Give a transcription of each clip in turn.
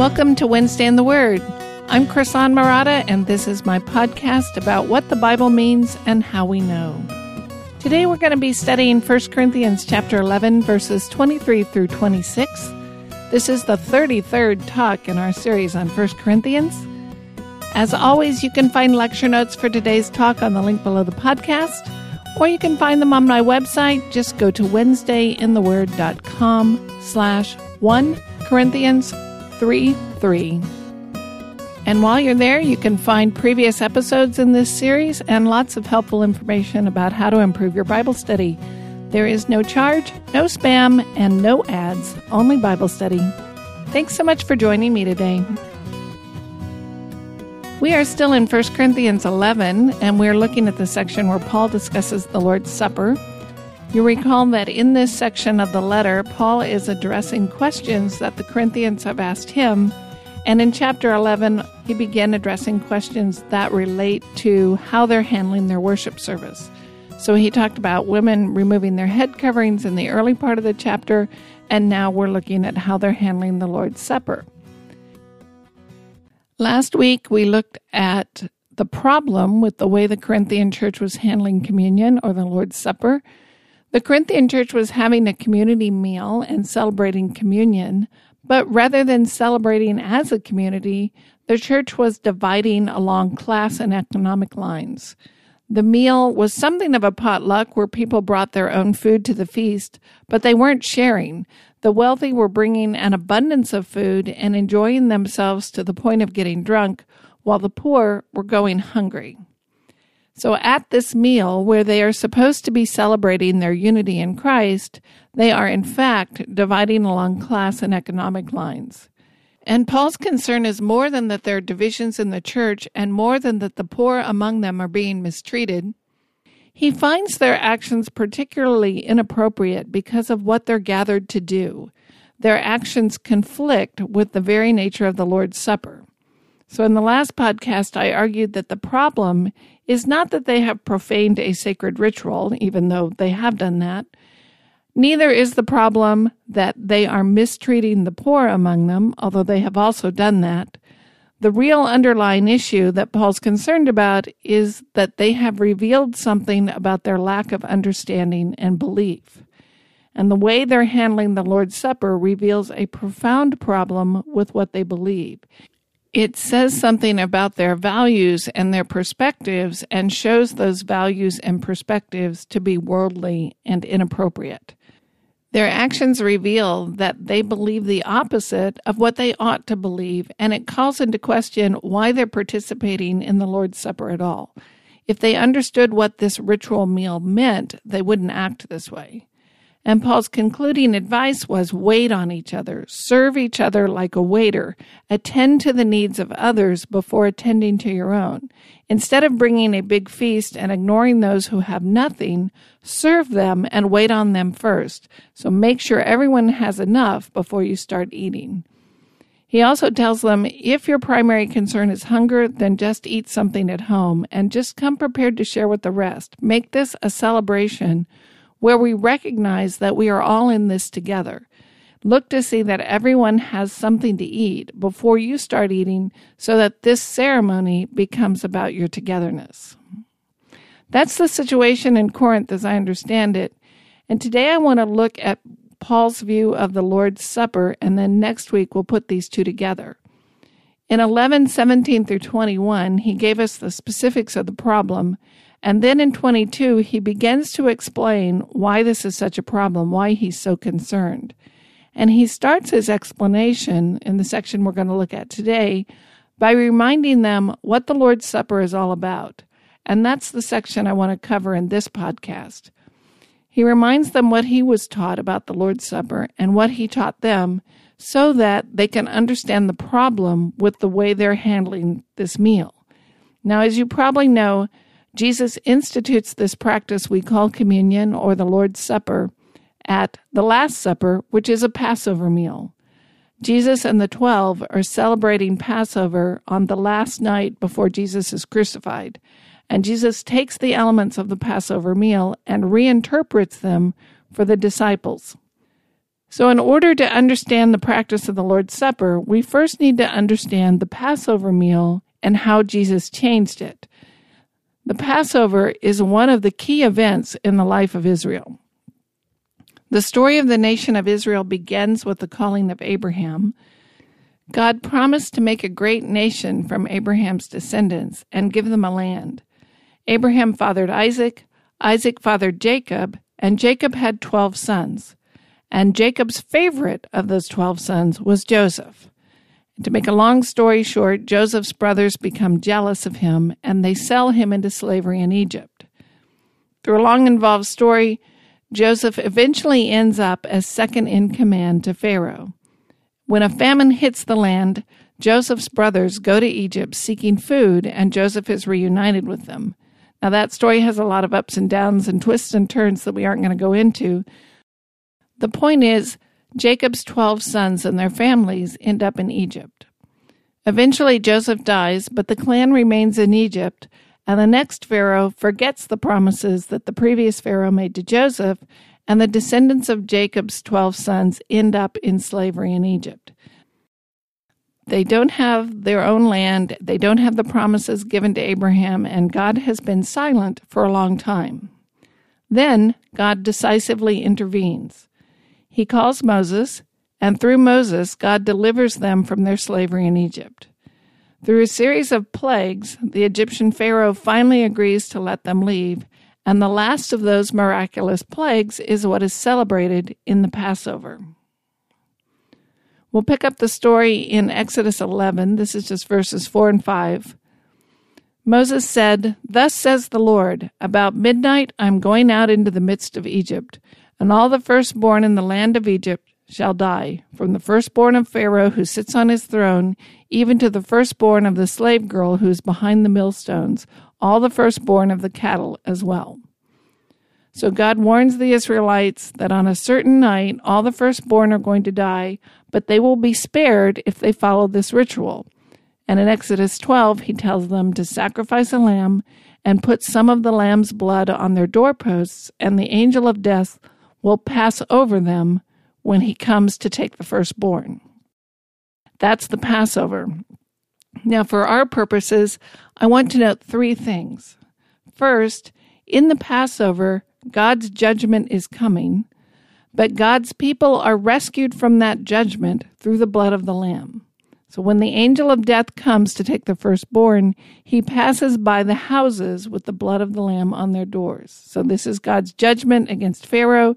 Welcome to Wednesday in the Word. I'm Chrisan Murata, and this is my podcast about what the Bible means and how we know. Today we're going to be studying 1 Corinthians chapter 11 verses 23 through 26. This is the 33rd talk in our series on 1 Corinthians. As always, you can find lecture notes for today's talk on the link below the podcast, or you can find them on my website. Just go to wednesdayintheword.com slash 1 Corinthians 3 3. And while you're there, you can find previous episodes in this series and lots of helpful information about how to improve your Bible study. There is no charge, no spam, and no ads, only Bible study. Thanks so much for joining me today. We are still in 1 Corinthians 11, and we're looking at the section where Paul discusses the Lord's Supper. You recall that in this section of the letter, Paul is addressing questions that the Corinthians have asked him. And in chapter 11, he began addressing questions that relate to how they're handling their worship service. So he talked about women removing their head coverings in the early part of the chapter, and now we're looking at how they're handling the Lord's Supper. Last week, we looked at the problem with the way the Corinthian church was handling communion or the Lord's Supper. The Corinthian church was having a community meal and celebrating communion, but rather than celebrating as a community, the church was dividing along class and economic lines. The meal was something of a potluck where people brought their own food to the feast, but they weren't sharing. The wealthy were bringing an abundance of food and enjoying themselves to the point of getting drunk, while the poor were going hungry. So at this meal, where they are supposed to be celebrating their unity in Christ, they are in fact dividing along class and economic lines. And Paul's concern is more than that there are divisions in the church and more than that the poor among them are being mistreated. He finds their actions particularly inappropriate because of what they're gathered to do. Their actions conflict with the very nature of the Lord's Supper. So, in the last podcast, I argued that the problem is not that they have profaned a sacred ritual, even though they have done that. Neither is the problem that they are mistreating the poor among them, although they have also done that. The real underlying issue that Paul's concerned about is that they have revealed something about their lack of understanding and belief. And the way they're handling the Lord's Supper reveals a profound problem with what they believe it says something about their values and their perspectives and shows those values and perspectives to be worldly and inappropriate. Their actions reveal that they believe the opposite of what they ought to believe, and it calls into question why they're participating in the Lord's Supper at all. If they understood what this ritual meal meant, they wouldn't act this way. And Paul's concluding advice was wait on each other, serve each other like a waiter, attend to the needs of others before attending to your own. Instead of bringing a big feast and ignoring those who have nothing, serve them and wait on them first. So make sure everyone has enough before you start eating. He also tells them if your primary concern is hunger, then just eat something at home and just come prepared to share with the rest. Make this a celebration where we recognize that we are all in this together. Look to see that everyone has something to eat before you start eating so that this ceremony becomes about your togetherness. That's the situation in Corinth as I understand it. And today I want to look at Paul's view of the Lord's Supper, and then next week we'll put these two together. In 11, 17 through 21, he gave us the specifics of the problem, and then in 22, he begins to explain why this is such a problem, why he's so concerned. And he starts his explanation in the section we're going to look at today by reminding them what the Lord's Supper is all about. And that's the section I want to cover in this podcast. He reminds them what he was taught about the Lord's Supper and what he taught them so that they can understand the problem with the way they're handling this meal. Now, as you probably know, Jesus institutes this practice we call communion or the Lord's Supper at the Last Supper, which is a Passover meal. Jesus and the twelve are celebrating Passover on the last night before Jesus is crucified, and Jesus takes the elements of the Passover meal and reinterprets them for the disciples. So, in order to understand the practice of the Lord's Supper, we first need to understand the Passover meal and how Jesus changed it. The Passover is one of the key events in the life of Israel. The story of the nation of Israel begins with the calling of Abraham. God promised to make a great nation from Abraham's descendants and give them a land. Abraham fathered Isaac, Isaac fathered Jacob, and Jacob had 12 sons. And Jacob's favorite of those 12 sons was Joseph. To make a long story short, Joseph's brothers become jealous of him and they sell him into slavery in Egypt. Through a long involved story, Joseph eventually ends up as second in command to Pharaoh. When a famine hits the land, Joseph's brothers go to Egypt seeking food, and Joseph is reunited with them. Now, that story has a lot of ups and downs and twists and turns that we aren't going to go into, the point is, Jacob's 12 sons and their families end up in Egypt. Eventually, Joseph dies, but the clan remains in Egypt, and the next Pharaoh forgets the promises that the previous Pharaoh made to Joseph, and the descendants of Jacob's 12 sons end up in slavery in Egypt. They don't have their own land, they don't have the promises given to Abraham, and God has been silent for a long time. Then God decisively intervenes. He calls Moses, and through Moses, God delivers them from their slavery in Egypt. Through a series of plagues, the Egyptian Pharaoh finally agrees to let them leave, and the last of those miraculous plagues is what is celebrated in the Passover. We'll pick up the story in Exodus 11. This is just verses 4 and 5. Moses said, Thus says the Lord, About midnight I am going out into the midst of Egypt and all the firstborn in the land of Egypt shall die, from the firstborn of Pharaoh who sits on his throne, even to the firstborn of the slave girl who is behind the millstones, all the firstborn of the cattle as well. So God warns the Israelites that on a certain night all the firstborn are going to die, but they will be spared if they follow this ritual. And in Exodus 12, he tells them to sacrifice a lamb and put some of the lamb's blood on their doorposts, and the angel of death will pass over them when he comes to take the firstborn. That's the Passover. Now, for our purposes, I want to note three things. First, in the Passover, God's judgment is coming, but God's people are rescued from that judgment through the blood of the Lamb. So when the angel of death comes to take the firstborn, he passes by the houses with the blood of the lamb on their doors. So this is God's judgment against Pharaoh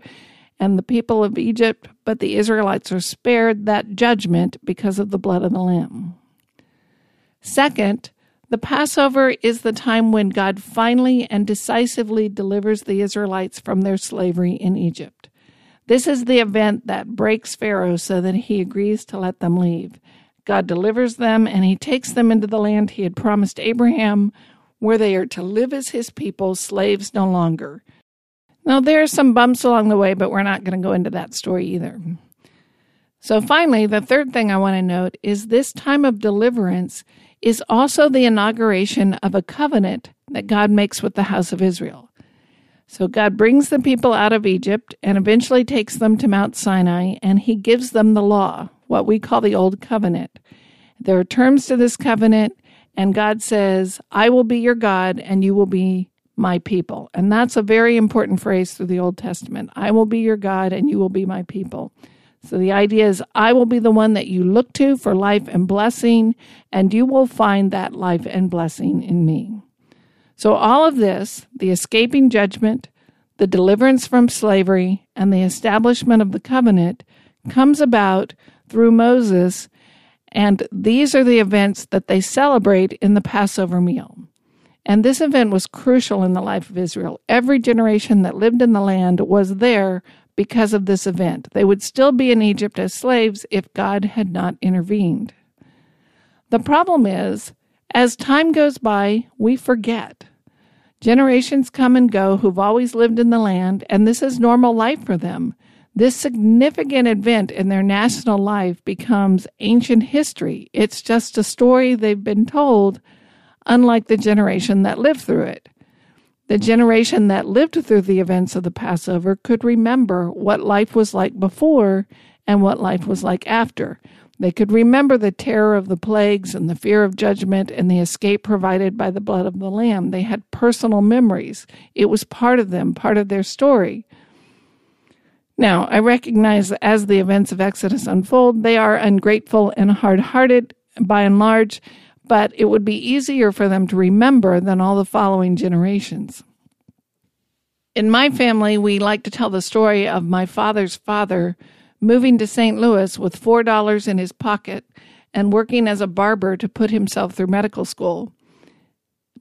and the people of Egypt, but the Israelites are spared that judgment because of the blood of the lamb. Second, the Passover is the time when God finally and decisively delivers the Israelites from their slavery in Egypt. This is the event that breaks Pharaoh so that he agrees to let them leave. God delivers them and he takes them into the land he had promised Abraham, where they are to live as his people, slaves no longer. Now, there are some bumps along the way, but we're not going to go into that story either. So, finally, the third thing I want to note is this time of deliverance is also the inauguration of a covenant that God makes with the house of Israel. So, God brings the people out of Egypt and eventually takes them to Mount Sinai, and he gives them the law, what we call the Old Covenant. There are terms to this covenant, and God says, I will be your God, and you will be my people. And that's a very important phrase through the Old Testament. I will be your God, and you will be my people. So the idea is, I will be the one that you look to for life and blessing, and you will find that life and blessing in me. So, all of this, the escaping judgment, the deliverance from slavery, and the establishment of the covenant, comes about through Moses, and these are the events that they celebrate in the Passover meal. And this event was crucial in the life of Israel. Every generation that lived in the land was there because of this event. They would still be in Egypt as slaves if God had not intervened. The problem is, as time goes by, we forget. Generations come and go who've always lived in the land, and this is normal life for them. This significant event in their national life becomes ancient history. It's just a story they've been told, unlike the generation that lived through it. The generation that lived through the events of the Passover could remember what life was like before and what life was like after. They could remember the terror of the plagues and the fear of judgment and the escape provided by the blood of the Lamb. They had personal memories. It was part of them, part of their story. Now, I recognize that as the events of Exodus unfold, they are ungrateful and hard hearted by and large, but it would be easier for them to remember than all the following generations. In my family, we like to tell the story of my father's father moving to St. Louis with $4 in his pocket and working as a barber to put himself through medical school.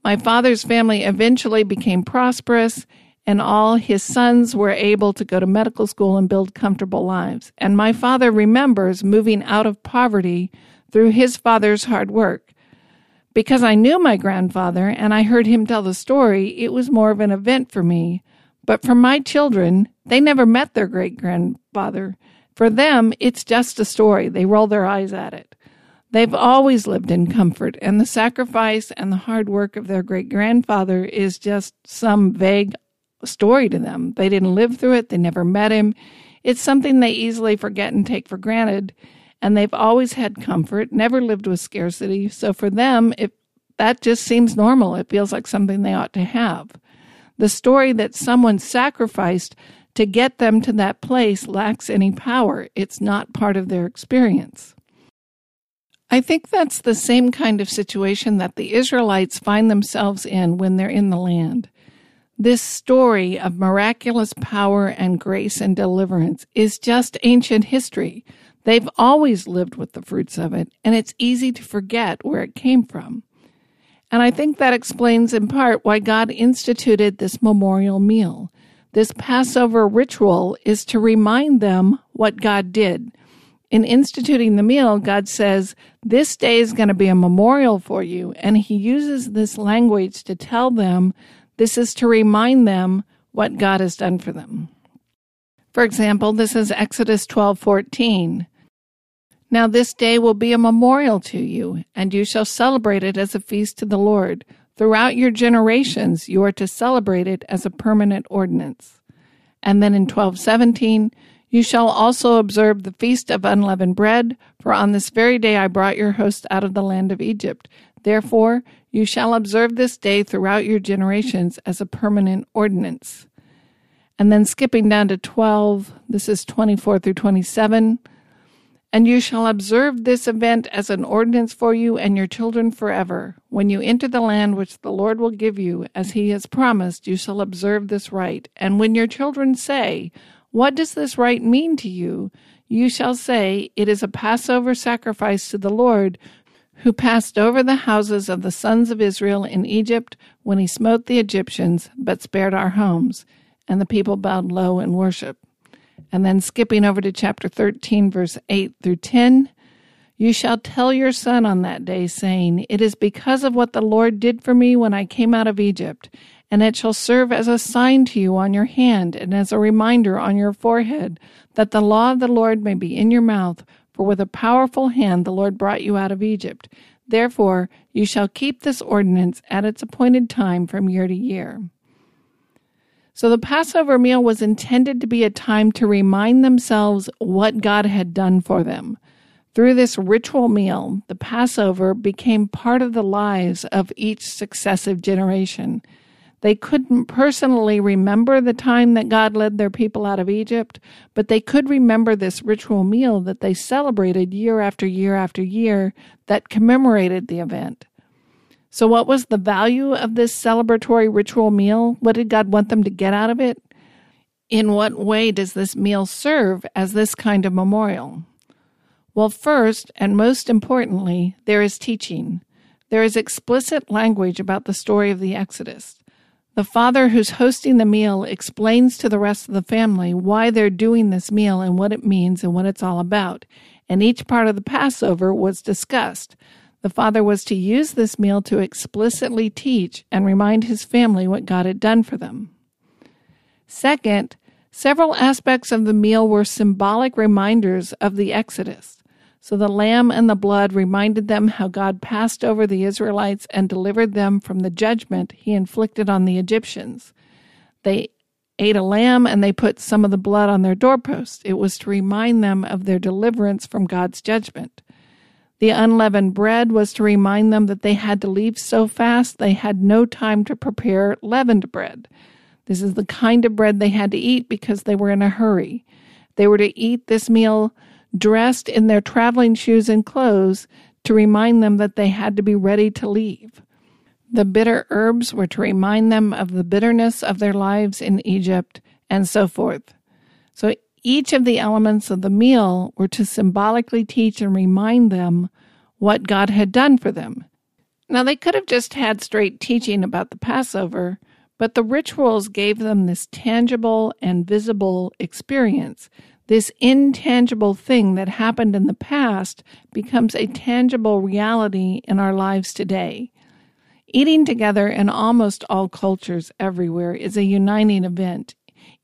My father's family eventually became prosperous, and all his sons were able to go to medical school and build comfortable lives. And my father remembers moving out of poverty through his father's hard work. Because I knew my grandfather and I heard him tell the story, it was more of an event for me. But for my children, they never met their great grandfather. For them, it's just a story. They roll their eyes at it. They've always lived in comfort, and the sacrifice and the hard work of their great grandfather is just some vague story to them. They didn't live through it, they never met him. It's something they easily forget and take for granted, and they've always had comfort, never lived with scarcity. So for them, it, that just seems normal. It feels like something they ought to have. The story that someone sacrificed to get them to that place lacks any power. It's not part of their experience. I think that's the same kind of situation that the Israelites find themselves in when they're in the land. This story of miraculous power and grace and deliverance is just ancient history. They've always lived with the fruits of it, and it's easy to forget where it came from. And I think that explains in part why God instituted this memorial meal. This Passover ritual is to remind them what God did. In instituting the meal, God says, This day is going to be a memorial for you. And He uses this language to tell them this is to remind them what God has done for them. For example, this is Exodus 12:14. Now this day will be a memorial to you, and you shall celebrate it as a feast to the Lord. Throughout your generations, you are to celebrate it as a permanent ordinance. And then in 1217, you shall also observe the feast of unleavened bread, for on this very day I brought your host out of the land of Egypt. Therefore, you shall observe this day throughout your generations as a permanent ordinance. And then skipping down to 12, this is 24 through 27. And you shall observe this event as an ordinance for you and your children forever. When you enter the land which the Lord will give you, as he has promised, you shall observe this rite. And when your children say, What does this rite mean to you? You shall say, It is a Passover sacrifice to the Lord, who passed over the houses of the sons of Israel in Egypt when he smote the Egyptians, but spared our homes. And the people bowed low in worship. And then skipping over to chapter 13, verse 8 through 10. You shall tell your son on that day, saying, It is because of what the Lord did for me when I came out of Egypt, and it shall serve as a sign to you on your hand and as a reminder on your forehead, that the law of the Lord may be in your mouth. For with a powerful hand the Lord brought you out of Egypt. Therefore you shall keep this ordinance at its appointed time from year to year. So the Passover meal was intended to be a time to remind themselves what God had done for them. Through this ritual meal, the Passover became part of the lives of each successive generation. They couldn't personally remember the time that God led their people out of Egypt, but they could remember this ritual meal that they celebrated year after year after year that commemorated the event. So, what was the value of this celebratory ritual meal? What did God want them to get out of it? In what way does this meal serve as this kind of memorial? Well, first and most importantly, there is teaching. There is explicit language about the story of the Exodus. The father who's hosting the meal explains to the rest of the family why they're doing this meal and what it means and what it's all about. And each part of the Passover was discussed. The father was to use this meal to explicitly teach and remind his family what God had done for them. Second, several aspects of the meal were symbolic reminders of the Exodus. So the lamb and the blood reminded them how God passed over the Israelites and delivered them from the judgment he inflicted on the Egyptians. They ate a lamb and they put some of the blood on their doorposts. It was to remind them of their deliverance from God's judgment. The unleavened bread was to remind them that they had to leave so fast they had no time to prepare leavened bread. This is the kind of bread they had to eat because they were in a hurry. They were to eat this meal dressed in their traveling shoes and clothes to remind them that they had to be ready to leave. The bitter herbs were to remind them of the bitterness of their lives in Egypt, and so forth. So each of the elements of the meal were to symbolically teach and remind them what God had done for them. Now, they could have just had straight teaching about the Passover, but the rituals gave them this tangible and visible experience. This intangible thing that happened in the past becomes a tangible reality in our lives today. Eating together in almost all cultures everywhere is a uniting event.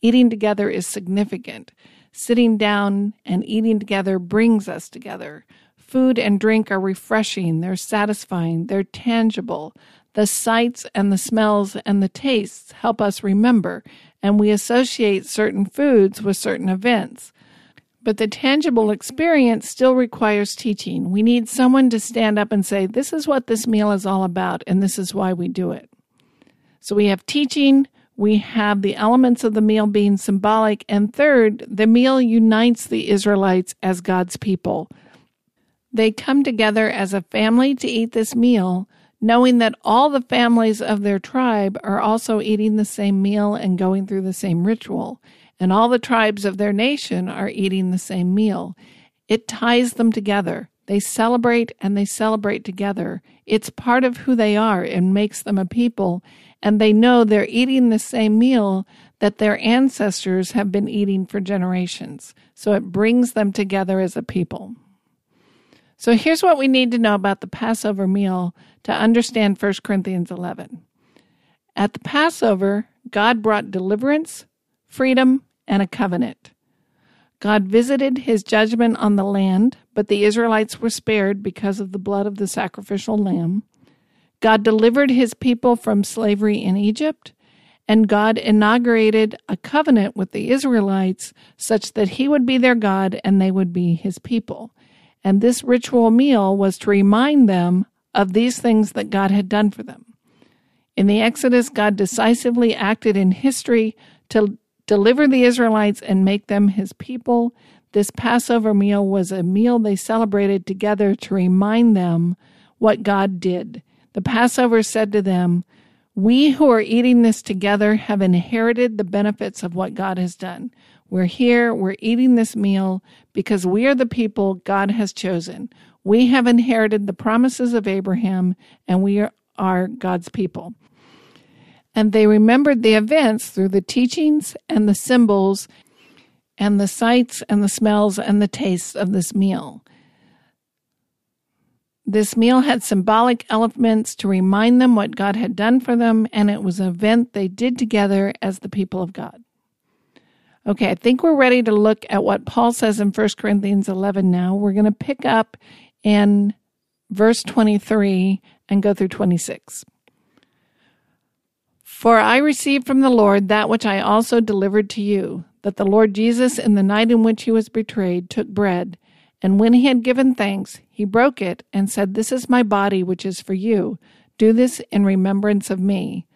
Eating together is significant. Sitting down and eating together brings us together. Food and drink are refreshing, they're satisfying, they're tangible. The sights and the smells and the tastes help us remember, and we associate certain foods with certain events. But the tangible experience still requires teaching. We need someone to stand up and say, This is what this meal is all about, and this is why we do it. So we have teaching, we have the elements of the meal being symbolic. And third, the meal unites the Israelites as God's people. They come together as a family to eat this meal, knowing that all the families of their tribe are also eating the same meal and going through the same ritual. And all the tribes of their nation are eating the same meal. It ties them together. They celebrate and they celebrate together. It's part of who they are and makes them a people and they know they're eating the same meal that their ancestors have been eating for generations. So it brings them together as a people. So here's what we need to know about the Passover meal to understand 1 Corinthians 11. At the Passover, God brought deliverance, freedom, and a covenant. God visited his judgment on the land, but the Israelites were spared because of the blood of the sacrificial lamb. God delivered his people from slavery in Egypt, and God inaugurated a covenant with the Israelites such that he would be their God and they would be his people. And this ritual meal was to remind them of these things that God had done for them. In the Exodus, God decisively acted in history to deliver the Israelites and make them his people. This Passover meal was a meal they celebrated together to remind them what God did. The Passover said to them, We who are eating this together have inherited the benefits of what God has done. We're here, we're eating this meal because we are the people God has chosen. We have inherited the promises of Abraham and we are, God's people. And they remembered the events through the teachings and the symbols and the sights and the smells and the tastes of this meal. This meal had symbolic elements to remind them what God had done for them, and it was an event they did together as the people of God. Okay, I think we're ready to look at what Paul says in 1 Corinthians 11 now. We're going to pick up in verse 23 and go through 26. For I received from the Lord that which I also delivered to you, that the Lord Jesus, in the night in which he was betrayed, took bread. And when he had given thanks, he broke it and said, This is my body, which is for you. Do this in remembrance of me.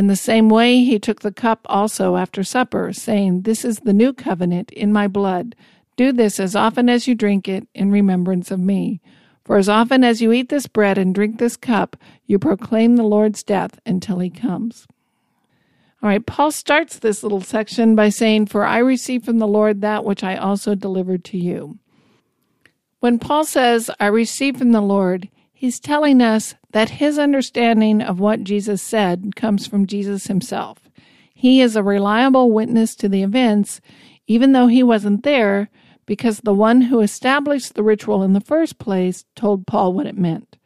In the same way, he took the cup also after supper, saying, This is the new covenant in my blood. Do this as often as you drink it in remembrance of me. For as often as you eat this bread and drink this cup, you proclaim the Lord's death until he comes. All right, Paul starts this little section by saying, For I received from the Lord that which I also delivered to you. When Paul says, I received from the Lord, he's telling us that his understanding of what Jesus said comes from Jesus himself. He is a reliable witness to the events, even though he wasn't there, because the one who established the ritual in the first place told Paul what it meant.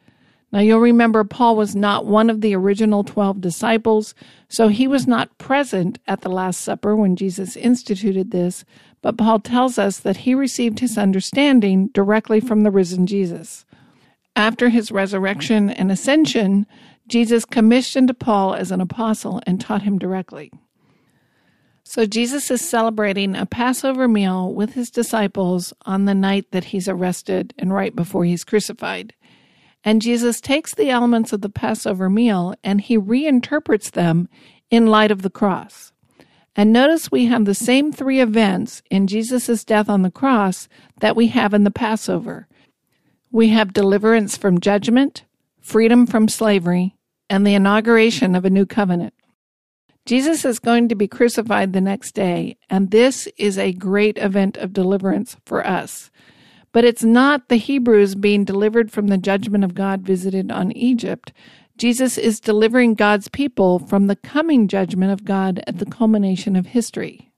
Now you'll remember Paul was not one of the original 12 disciples, so he was not present at the Last Supper when Jesus instituted this, but Paul tells us that he received his understanding directly from the risen Jesus. After his resurrection and ascension, Jesus commissioned Paul as an apostle and taught him directly. So Jesus is celebrating a Passover meal with his disciples on the night that he's arrested and right before he's crucified. And Jesus takes the elements of the Passover meal and he reinterprets them in light of the cross. And notice we have the same three events in Jesus' death on the cross that we have in the Passover. We have deliverance from judgment, freedom from slavery, and the inauguration of a new covenant. Jesus is going to be crucified the next day, and this is a great event of deliverance for us. But it's not the Hebrews being delivered from the judgment of God visited on Egypt. Jesus is delivering God's people from the coming judgment of God at the culmination of history.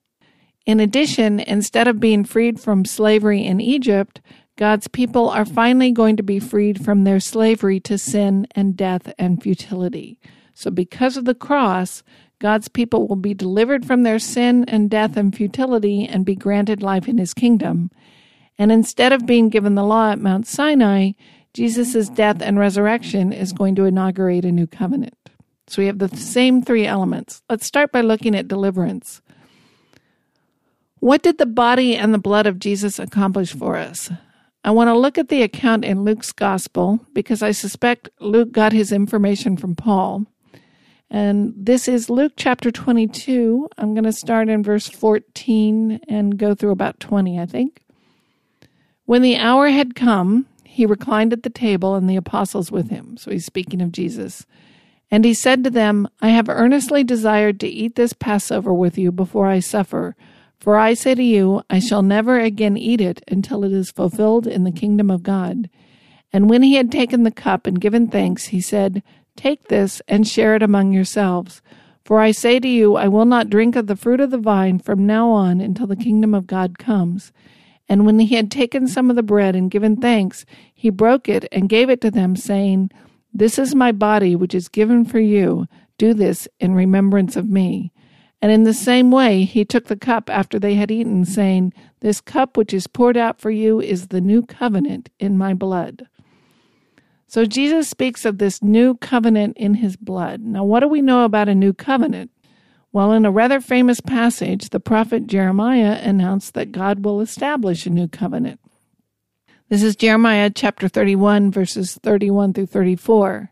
In addition, instead of being freed from slavery in Egypt, God's people are finally going to be freed from their slavery to sin and death and futility. So, because of the cross, God's people will be delivered from their sin and death and futility and be granted life in his kingdom. And instead of being given the law at Mount Sinai, Jesus' death and resurrection is going to inaugurate a new covenant. So we have the same three elements. Let's start by looking at deliverance. What did the body and the blood of Jesus accomplish for us? I want to look at the account in Luke's gospel because I suspect Luke got his information from Paul. And this is Luke chapter 22. I'm going to start in verse 14 and go through about 20, I think. When the hour had come, he reclined at the table and the apostles with him. So he's speaking of Jesus. And he said to them, I have earnestly desired to eat this Passover with you before I suffer. For I say to you, I shall never again eat it until it is fulfilled in the kingdom of God. And when he had taken the cup and given thanks, he said, Take this and share it among yourselves. For I say to you, I will not drink of the fruit of the vine from now on until the kingdom of God comes. And when he had taken some of the bread and given thanks, he broke it and gave it to them, saying, This is my body, which is given for you. Do this in remembrance of me. And in the same way, he took the cup after they had eaten, saying, This cup which is poured out for you is the new covenant in my blood. So Jesus speaks of this new covenant in his blood. Now, what do we know about a new covenant? Well, in a rather famous passage, the prophet Jeremiah announced that God will establish a new covenant. This is Jeremiah chapter 31, verses 31 through 34.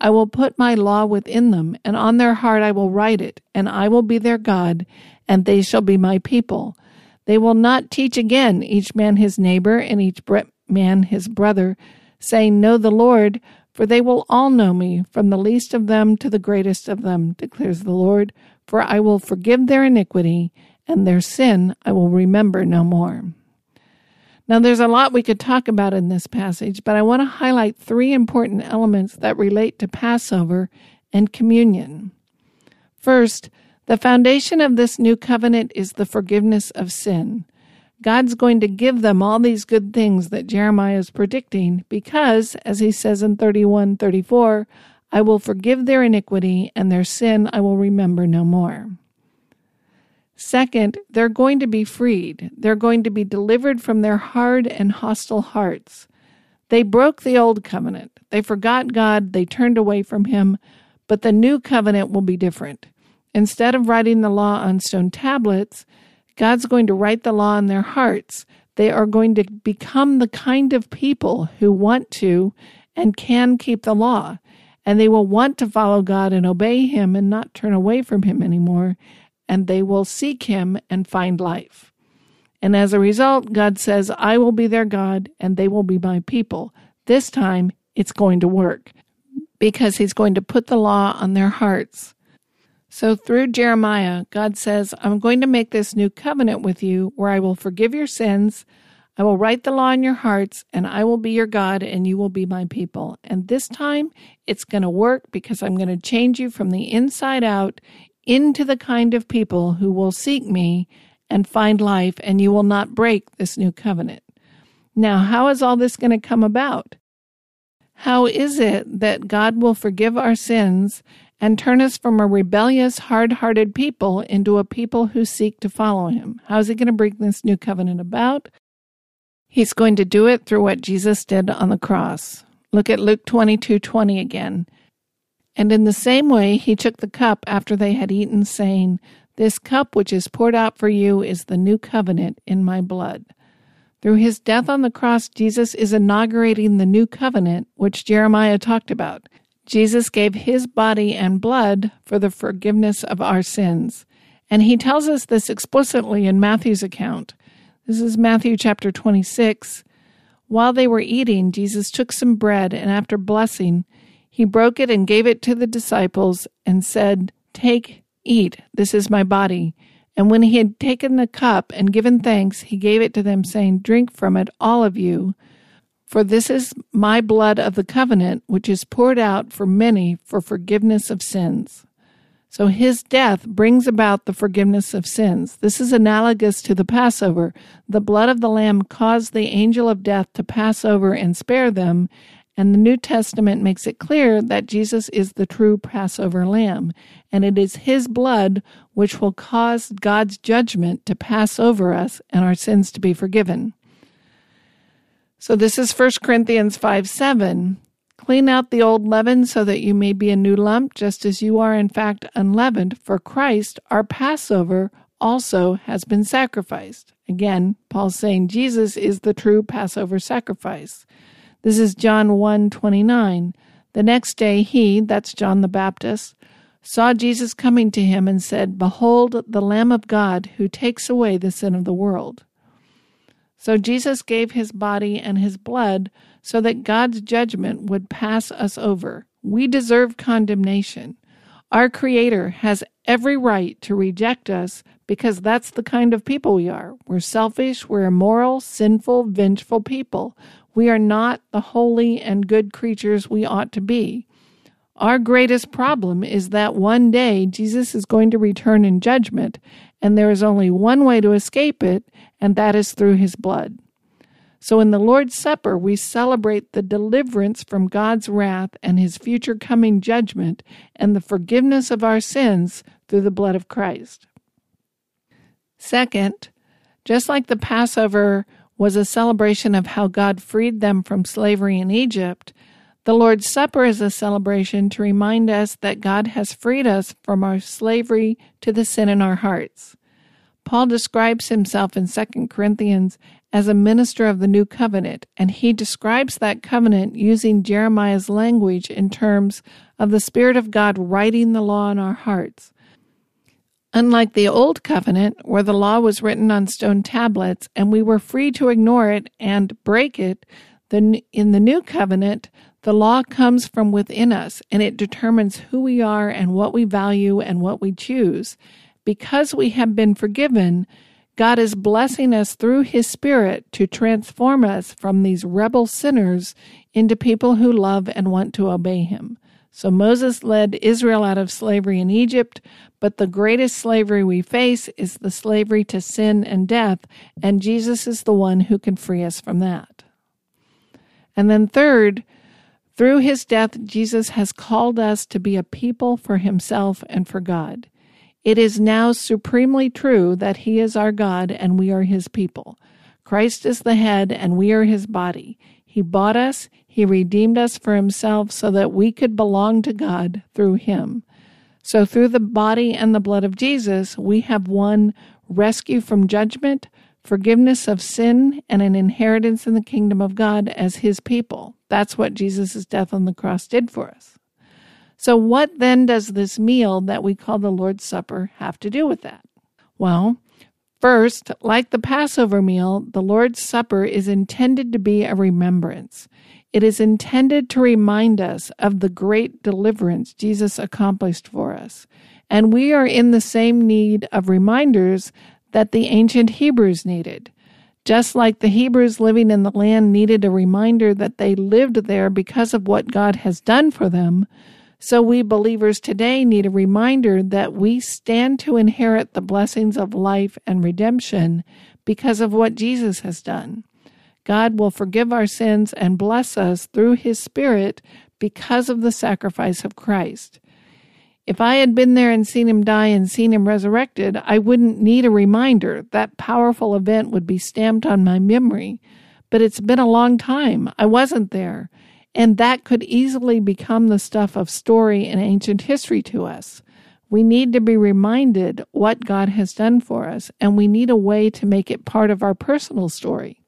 I will put my law within them, and on their heart I will write it, and I will be their God, and they shall be my people. They will not teach again each man his neighbor and each man his brother, saying, Know the Lord, for they will all know me, from the least of them to the greatest of them, declares the Lord for I will forgive their iniquity, and their sin I will remember no more. Now, there's a lot we could talk about in this passage, but I want to highlight three important elements that relate to Passover and communion. First, the foundation of this new covenant is the forgiveness of sin. God's going to give them all these good things that Jeremiah is predicting because, as he says in 31 34, I will forgive their iniquity, and their sin I will remember no more. Second, they're going to be freed. They're going to be delivered from their hard and hostile hearts. They broke the old covenant. They forgot God. They turned away from Him. But the new covenant will be different. Instead of writing the law on stone tablets, God's going to write the law in their hearts. They are going to become the kind of people who want to and can keep the law and they will want to follow God and obey Him and not turn away from Him anymore, and they will seek Him and find life. And as a result, God says, I will be their God and they will be my people. This time it's going to work because He's going to put the law on their hearts. So through Jeremiah, God says, I'm going to make this new covenant with you where I will forgive your sins. I will write the law in your hearts, and I will be your God, and you will be my people. And this time it's going to work because I'm going to change you from the inside out into the kind of people who will seek me and find life, and you will not break this new covenant. Now, how is all this going to come about? How is it that God will forgive our sins and turn us from a rebellious, hard hearted people into a people who seek to follow him? How is he going to bring this new covenant about? He's going to do it through what Jesus did on the cross. Look at Luke 22 20 again. And in the same way, he took the cup after they had eaten, saying, This cup which is poured out for you is the new covenant in my blood. Through his death on the cross, Jesus is inaugurating the new covenant which Jeremiah talked about. Jesus gave his body and blood for the forgiveness of our sins. And he tells us this explicitly in Matthew's account. This is Matthew chapter 26. While they were eating, Jesus took some bread and after blessing, he broke it and gave it to the disciples and said, Take, eat, this is my body. And when he had taken the cup and given thanks, he gave it to them, saying, Drink from it, all of you, for this is my blood of the covenant, which is poured out for many for forgiveness of sins. So his death brings about the forgiveness of sins. This is analogous to the Passover. The blood of the Lamb caused the angel of death to pass over and spare them, and the New Testament makes it clear that Jesus is the true Passover lamb, and it is his blood which will cause God's judgment to pass over us and our sins to be forgiven. So this is 1 Corinthians 5 7. Clean out the old leaven so that you may be a new lump, just as you are in fact unleavened, for Christ, our Passover, also has been sacrificed. Again, Paul's saying Jesus is the true Passover sacrifice. This is John 1 29. The next day he, that's John the Baptist, saw Jesus coming to him and said, Behold, the Lamb of God who takes away the sin of the world. So Jesus gave his body and his blood so that God's judgment would pass us over. We deserve condemnation. Our Creator has every right to reject us because that's the kind of people we are. We're selfish, we're immoral, sinful, vengeful people. We are not the holy and good creatures we ought to be. Our greatest problem is that one day Jesus is going to return in judgment, and there is only one way to escape it, and that is through his blood. So in the Lord's Supper, we celebrate the deliverance from God's wrath and his future coming judgment and the forgiveness of our sins through the blood of Christ. Second, just like the Passover was a celebration of how God freed them from slavery in Egypt, the Lord's Supper is a celebration to remind us that God has freed us from our slavery to the sin in our hearts. Paul describes himself in 2 Corinthians as a minister of the new covenant, and he describes that covenant using Jeremiah's language in terms of the Spirit of God writing the law in our hearts. Unlike the Old Covenant, where the law was written on stone tablets and we were free to ignore it and break it, then in the New Covenant, the law comes from within us and it determines who we are and what we value and what we choose. Because we have been forgiven, God is blessing us through His Spirit to transform us from these rebel sinners into people who love and want to obey Him. So Moses led Israel out of slavery in Egypt, but the greatest slavery we face is the slavery to sin and death, and Jesus is the one who can free us from that. And then, third, through his death, Jesus has called us to be a people for himself and for God. It is now supremely true that he is our God and we are his people. Christ is the head and we are his body. He bought us, He redeemed us for Himself so that we could belong to God through Him. So, through the body and the blood of Jesus, we have won rescue from judgment, forgiveness of sin, and an inheritance in the kingdom of God as His people. That's what Jesus' death on the cross did for us. So, what then does this meal that we call the Lord's Supper have to do with that? Well, First, like the Passover meal, the Lord's Supper is intended to be a remembrance. It is intended to remind us of the great deliverance Jesus accomplished for us. And we are in the same need of reminders that the ancient Hebrews needed. Just like the Hebrews living in the land needed a reminder that they lived there because of what God has done for them, so we believers today need a reminder that we stand to inherit the blessings of life and redemption because of what Jesus has done. God will forgive our sins and bless us through His Spirit because of the sacrifice of Christ. If I had been there and seen him die and seen him resurrected, I wouldn't need a reminder. That powerful event would be stamped on my memory. But it's been a long time. I wasn't there. And that could easily become the stuff of story and ancient history to us. We need to be reminded what God has done for us, and we need a way to make it part of our personal story.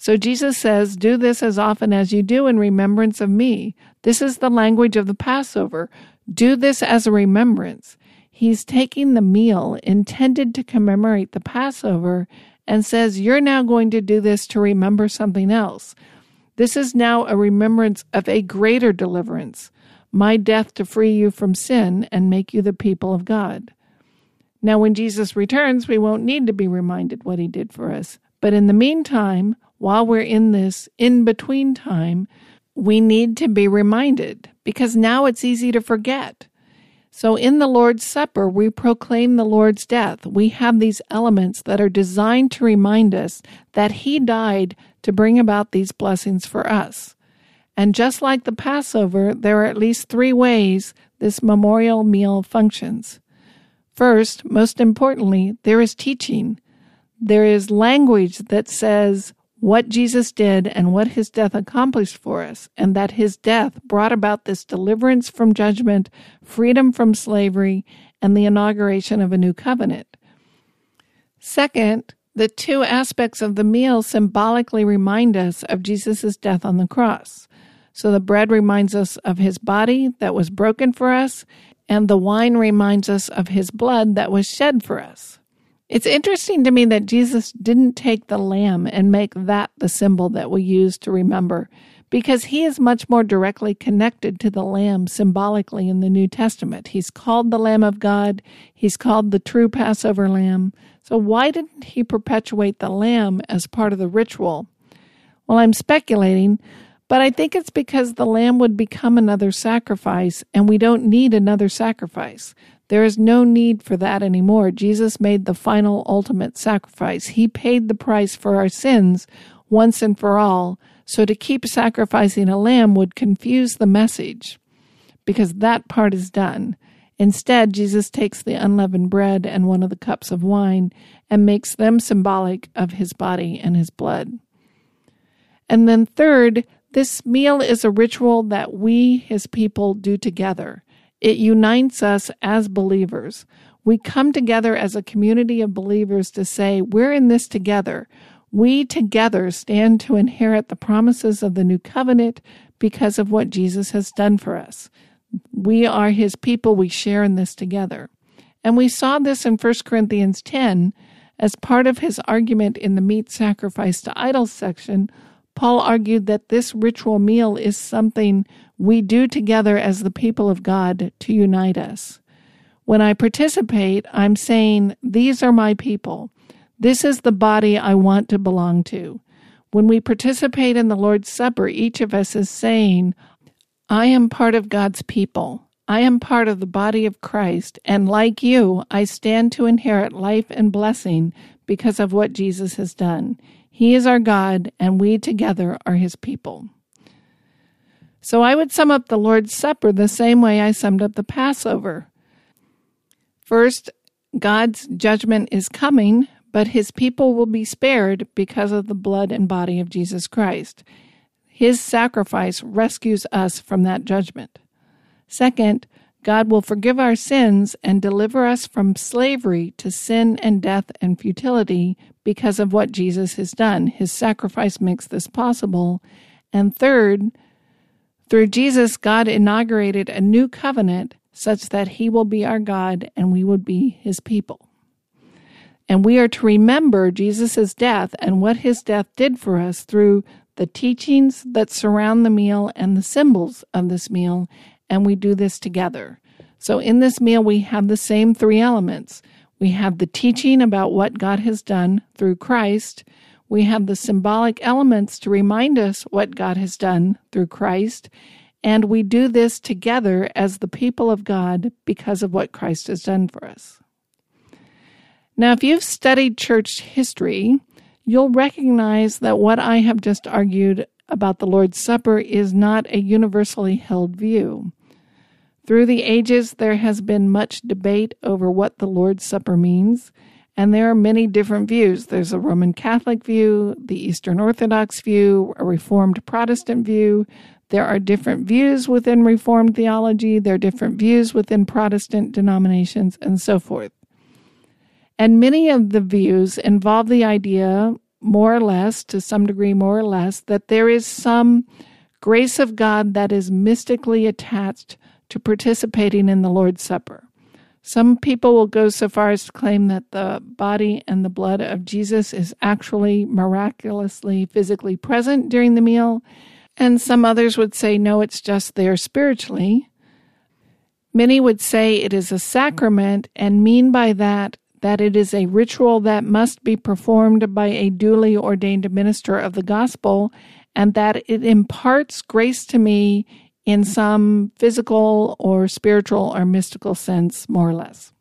So Jesus says, Do this as often as you do in remembrance of me. This is the language of the Passover. Do this as a remembrance. He's taking the meal intended to commemorate the Passover and says, You're now going to do this to remember something else. This is now a remembrance of a greater deliverance, my death to free you from sin and make you the people of God. Now, when Jesus returns, we won't need to be reminded what he did for us. But in the meantime, while we're in this in between time, we need to be reminded because now it's easy to forget. So in the Lord's Supper, we proclaim the Lord's death. We have these elements that are designed to remind us that He died to bring about these blessings for us. And just like the Passover, there are at least three ways this memorial meal functions. First, most importantly, there is teaching. There is language that says, what Jesus did and what his death accomplished for us, and that his death brought about this deliverance from judgment, freedom from slavery, and the inauguration of a new covenant. Second, the two aspects of the meal symbolically remind us of Jesus' death on the cross. So the bread reminds us of his body that was broken for us, and the wine reminds us of his blood that was shed for us. It's interesting to me that Jesus didn't take the lamb and make that the symbol that we use to remember, because he is much more directly connected to the lamb symbolically in the New Testament. He's called the Lamb of God, he's called the true Passover lamb. So, why didn't he perpetuate the lamb as part of the ritual? Well, I'm speculating, but I think it's because the lamb would become another sacrifice, and we don't need another sacrifice. There is no need for that anymore. Jesus made the final ultimate sacrifice. He paid the price for our sins once and for all. So to keep sacrificing a lamb would confuse the message because that part is done. Instead, Jesus takes the unleavened bread and one of the cups of wine and makes them symbolic of his body and his blood. And then, third, this meal is a ritual that we, his people, do together. It unites us as believers. We come together as a community of believers to say, we're in this together. We together stand to inherit the promises of the new covenant because of what Jesus has done for us. We are his people. We share in this together. And we saw this in 1 Corinthians 10 as part of his argument in the meat sacrifice to idols section. Paul argued that this ritual meal is something we do together as the people of God to unite us. When I participate, I'm saying, These are my people. This is the body I want to belong to. When we participate in the Lord's Supper, each of us is saying, I am part of God's people. I am part of the body of Christ, and like you, I stand to inherit life and blessing because of what Jesus has done. He is our God, and we together are his people. So I would sum up the Lord's Supper the same way I summed up the Passover. First, God's judgment is coming, but his people will be spared because of the blood and body of Jesus Christ. His sacrifice rescues us from that judgment. Second, God will forgive our sins and deliver us from slavery to sin and death and futility because of what Jesus has done. His sacrifice makes this possible. And third, through Jesus, God inaugurated a new covenant such that he will be our God and we would be his people. And we are to remember Jesus' death and what his death did for us through the teachings that surround the meal and the symbols of this meal, and we do this together. So in this meal, we have the same three elements. We have the teaching about what God has done through Christ. We have the symbolic elements to remind us what God has done through Christ. And we do this together as the people of God because of what Christ has done for us. Now, if you've studied church history, you'll recognize that what I have just argued about the Lord's Supper is not a universally held view. Through the ages, there has been much debate over what the Lord's Supper means and there are many different views. There's a Roman Catholic view, the Eastern Orthodox view, a Reformed Protestant view. There are different views within Reformed theology, there are different views within Protestant denominations, and so forth. And many of the views involve the idea, more or less, to some degree, more or less, that there is some grace of God that is mystically attached to participating in the Lord's Supper. Some people will go so far as to claim that the body and the blood of Jesus is actually miraculously physically present during the meal, and some others would say no, it's just there spiritually. Many would say it is a sacrament and mean by that that it is a ritual that must be performed by a duly ordained minister of the gospel and that it imparts grace to me in some physical or spiritual or mystical sense, more or less.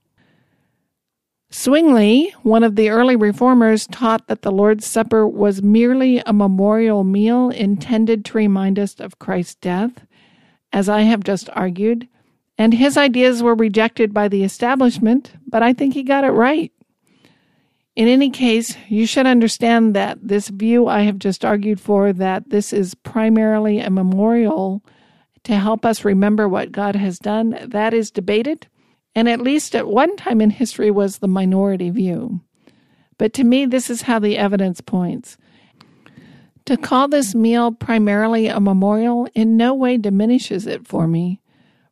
Zwingli, one of the early reformers, taught that the Lord's Supper was merely a memorial meal intended to remind us of Christ's death, as I have just argued, and his ideas were rejected by the establishment, but I think he got it right. In any case, you should understand that this view I have just argued for, that this is primarily a memorial to help us remember what God has done, that is debated, and at least at one time in history was the minority view. But to me, this is how the evidence points. To call this meal primarily a memorial in no way diminishes it for me.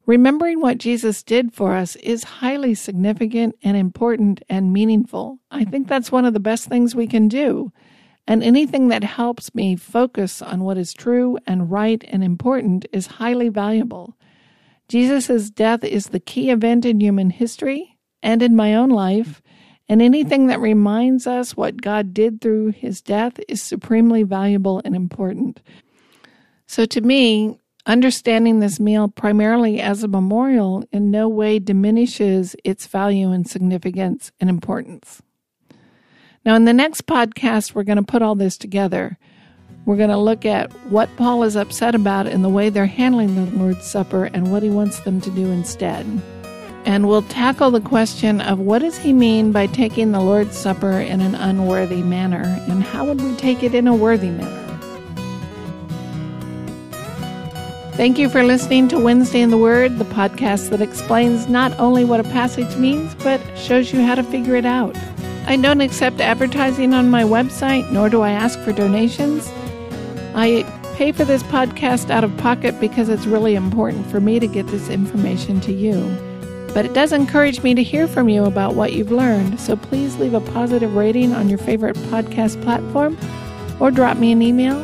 Remembering what Jesus did for us is highly significant and important and meaningful. I think that's one of the best things we can do and anything that helps me focus on what is true and right and important is highly valuable. Jesus' death is the key event in human history and in my own life, and anything that reminds us what God did through his death is supremely valuable and important. So to me, understanding this meal primarily as a memorial in no way diminishes its value and significance and importance. Now, in the next podcast, we're going to put all this together. We're going to look at what Paul is upset about in the way they're handling the Lord's Supper and what he wants them to do instead. And we'll tackle the question of what does he mean by taking the Lord's Supper in an unworthy manner, and how would we take it in a worthy manner? Thank you for listening to Wednesday in the Word, the podcast that explains not only what a passage means, but shows you how to figure it out. I don't accept advertising on my website, nor do I ask for donations. I pay for this podcast out of pocket because it's really important for me to get this information to you. But it does encourage me to hear from you about what you've learned, so please leave a positive rating on your favorite podcast platform or drop me an email,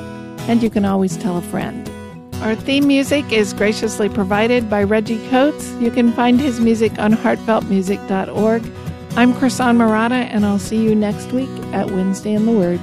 and you can always tell a friend. Our theme music is graciously provided by Reggie Coates. You can find his music on heartfeltmusic.org. I'm Krisan Marotta, and I'll see you next week at Wednesday in the Word.